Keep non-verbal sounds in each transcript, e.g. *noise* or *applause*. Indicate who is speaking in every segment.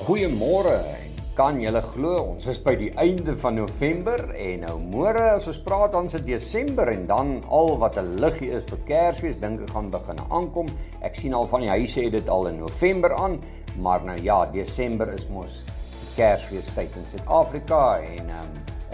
Speaker 1: Goeiemôre kan julle glo ons is by die einde van November en nou môre as ons praat dan se Desember en dan al wat 'n liggie is vir Kersfees dink ek gaan begin aankom. Ek sien al van die huise het dit al in November aan, maar nou ja, Desember is mos Kersfees tyd in Suid-Afrika en um,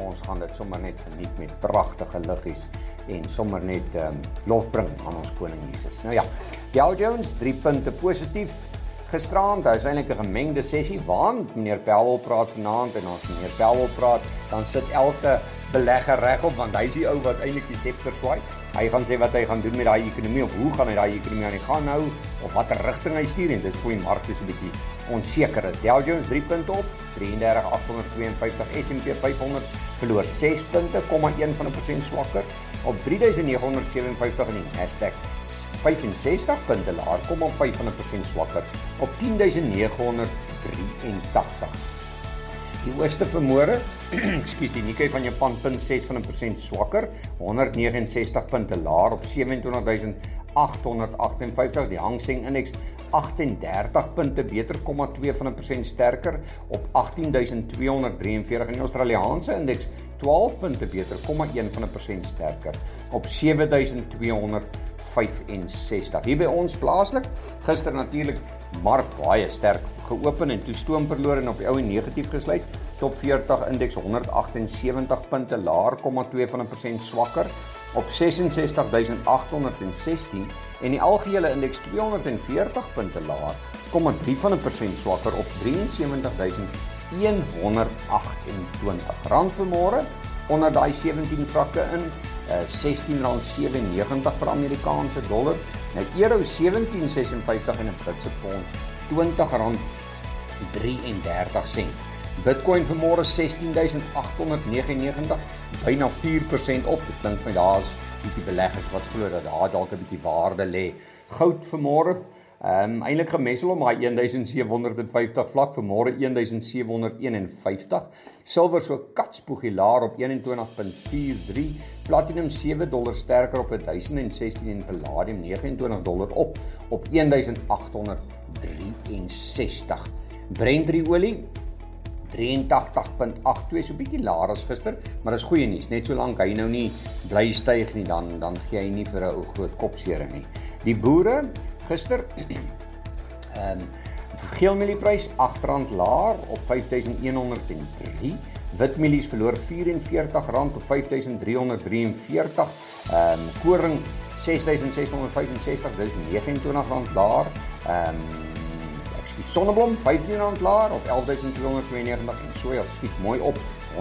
Speaker 1: ons gaan dit sommer net geniet met pragtige liggies en sommer net um, lof bring aan ons koning Jesus. Nou ja, Dow Jones 3 punte positief, Gisteraand, is eintlik 'n gemengde sessie want meneer Powell praat vanaand en as meneer Powell praat, dan sit elke belegger regop want hy is die ou wat eintlik die septer swaai. Hy gaan sê wat hy gaan doen met daai ekonomie of hoe gaan hy daai ekonomie aan die gang hou of watter rigting hy stuur en dis vir die markte so 'n bietjie onseker. Dow Jones 3 punte op, 33852, S&P 500 verloor 6 punte, 0,1 van 'n persent swakker op 3957 in die Nasdaq 65 punte laer, kom op 5 van 'n persent swakker op 10983. Die ooste vermoere, *clears throat* ekskuus, die Nikkei van Japan punt 6 van 'n persent swakker, 169 punte laer op 27858. Die Hang Seng Indeks 38 punte beter, 0,2 van 'n persent sterker op 18243 en die Australiese indeks 12 punte beter, 0,1 van 'n persent sterker op 7265. Hier by ons plaaslik, gister natuurlik mark baie sterk geopen en toe stoom verloor en op die ou en negatief gesluit. Top 40 indeks 178 punte laer, 0,2 van 'n persent swakker op 66816 en die algehele indeks 240 punte laer, 0,3 van 'n persent swakker op 73128. Rand vanmôre onder daai 17 vrakke in uh, R16.97 vir Amerikaanse dollar, nou euro 17.56 en 'n Britse pond R20.33. Bitcoin vanmôre 16899 byna 4% op. Dit klink my daar's bietjie beleggers wat glo dat daar dalk 'n bietjie waarde lê. Goud vanmôre Ehm um, eintlik gemessel om daai 1750 vlak vir môre 1751. Silwer so katspoegie laer op 21.43. Platinum 7 dollar sterker op 1016 en palladium 29 dollar op op 1863. Brent olie 83.82 so bietjie laer as gister, maar dis goeie nuus. Net solank hy nou nie bly styg nie, dan dan gee hy nie vir 'n ou groot kopseer nie. Die boere gister *clears throat* ehm um, geelmielie-prys R8 laer op 5103. Witmielies verloor R44 op 5343. Ehm um, koring 6665, dis R29 laer. Ehm um, Die sonneblom R15 laer op 11292 en soja skiet mooi op R159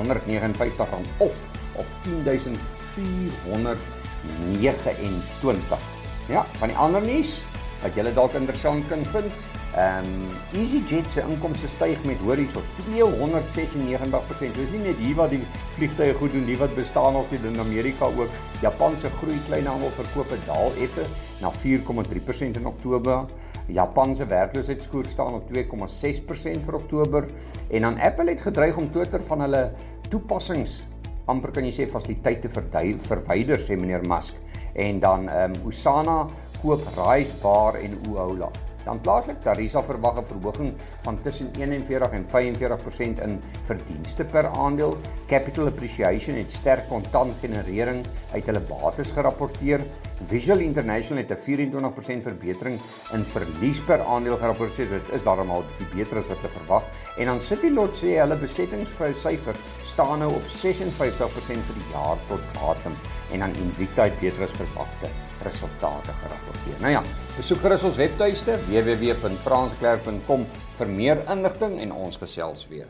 Speaker 1: op op 10429. Ja, van die ander nuus wat julle dalk interessant kan vind, Ehm um, EasyJet se inkomste styg met hoories op 296%. Dis nie net hier wat die vliegtye goed doen, die wat bestaan ook in Amerika ook. Japan se groei kleinhandelverkope daal effe na 4,3% in Oktober. Japan se werkloosheidskoers staan op 2,6% vir Oktober en dan Apple het gedreig om Twitter van hulle toepassings amper kan jy sê fasiliteite verwyder sê meneer Musk en dan ehm um, Usana koop Rise Bar en Oola. Dan plaaslik Tarisa verwag 'n verhoging van tussen 41 en 45% in verdienste per aandeel. Capital Appreciation het sterk kontantgenerering uit hulle bates gerapporteer. Visual International het 'n 24% verbetering in verlies per aandeel gerapporteer. Dit is daarom al die beter as wat hulle verwag. En dan City Lot sê hulle besettingssyfer staan nou op 56% vir die jaar tot datum en dan Invicta het beter as verwagte resultate gerapporteer. Nou ja, besoek gerus ons webtuiste www.fransklerk.com vir meer inligting en ons gesels weer.